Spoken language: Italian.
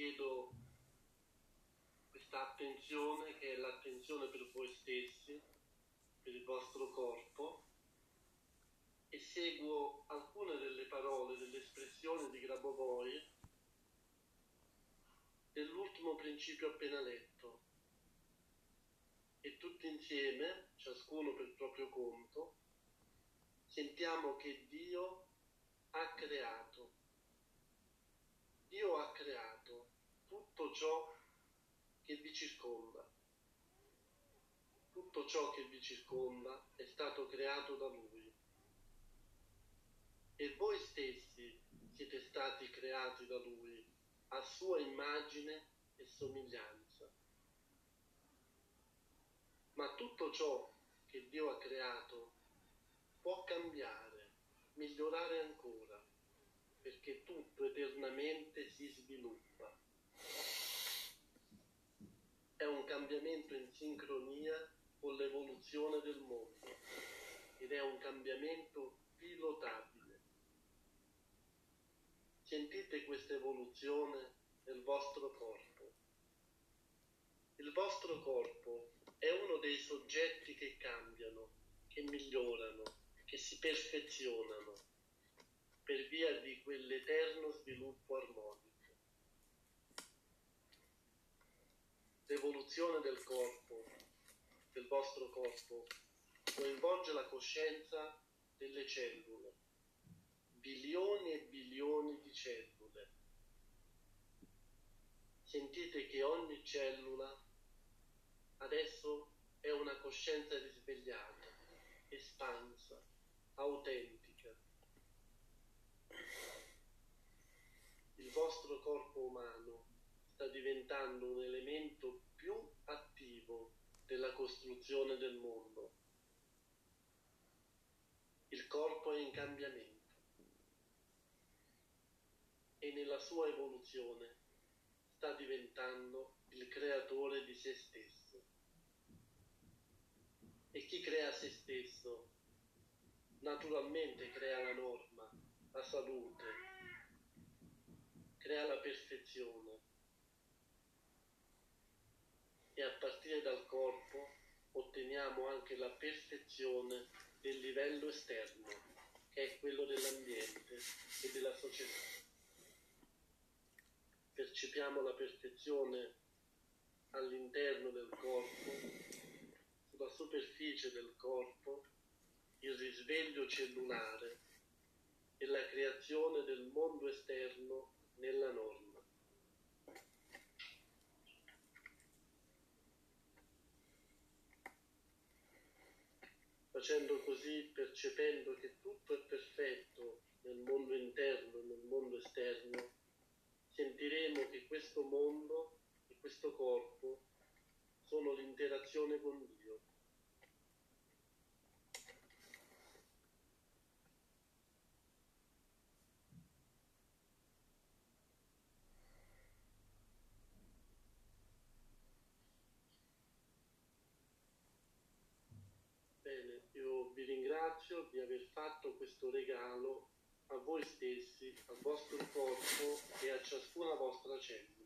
chiedo questa attenzione che è l'attenzione per voi stessi, per il vostro corpo e seguo alcune delle parole, delle espressioni di Grabovoi dell'ultimo principio appena letto e tutti insieme, ciascuno per il proprio conto, sentiamo che Dio ha creato. Dio ha creato tutto ciò che vi circonda. Tutto ciò che vi circonda è stato creato da Lui. E voi stessi siete stati creati da Lui a sua immagine e somiglianza. Ma tutto ciò che Dio ha creato può cambiare, migliorare ancora, perché tutto eternamente si sviluppa. È un cambiamento in sincronia con l'evoluzione del mondo ed è un cambiamento pilotabile. Sentite questa evoluzione nel vostro corpo. Il vostro corpo è uno dei soggetti che cambiano, che migliorano, che si perfezionano per via di quell'eterno sviluppo armonico. L'evoluzione del corpo, del vostro corpo, coinvolge la coscienza delle cellule, bilioni e bilioni di cellule. Sentite che ogni cellula adesso è una coscienza risvegliata, espansa, autentica. Il vostro corpo umano sta diventando un elemento più attivo della costruzione del mondo. Il corpo è in cambiamento e nella sua evoluzione sta diventando il creatore di se stesso. E chi crea se stesso naturalmente crea la norma, la salute, crea la perfezione e a partire dal corpo otteniamo anche la perfezione del livello esterno, che è quello dell'ambiente e della società. Percepiamo la perfezione all'interno del corpo, sulla superficie del corpo, il risveglio cellulare e la creazione del mondo esterno nella norma. Facendo così, percependo che tutto è perfetto nel mondo interno e nel mondo esterno, sentiremo che questo mondo e questo corpo sono l'interazione con Dio. Io vi ringrazio di aver fatto questo regalo a voi stessi, al vostro corpo e a ciascuna vostra cellula.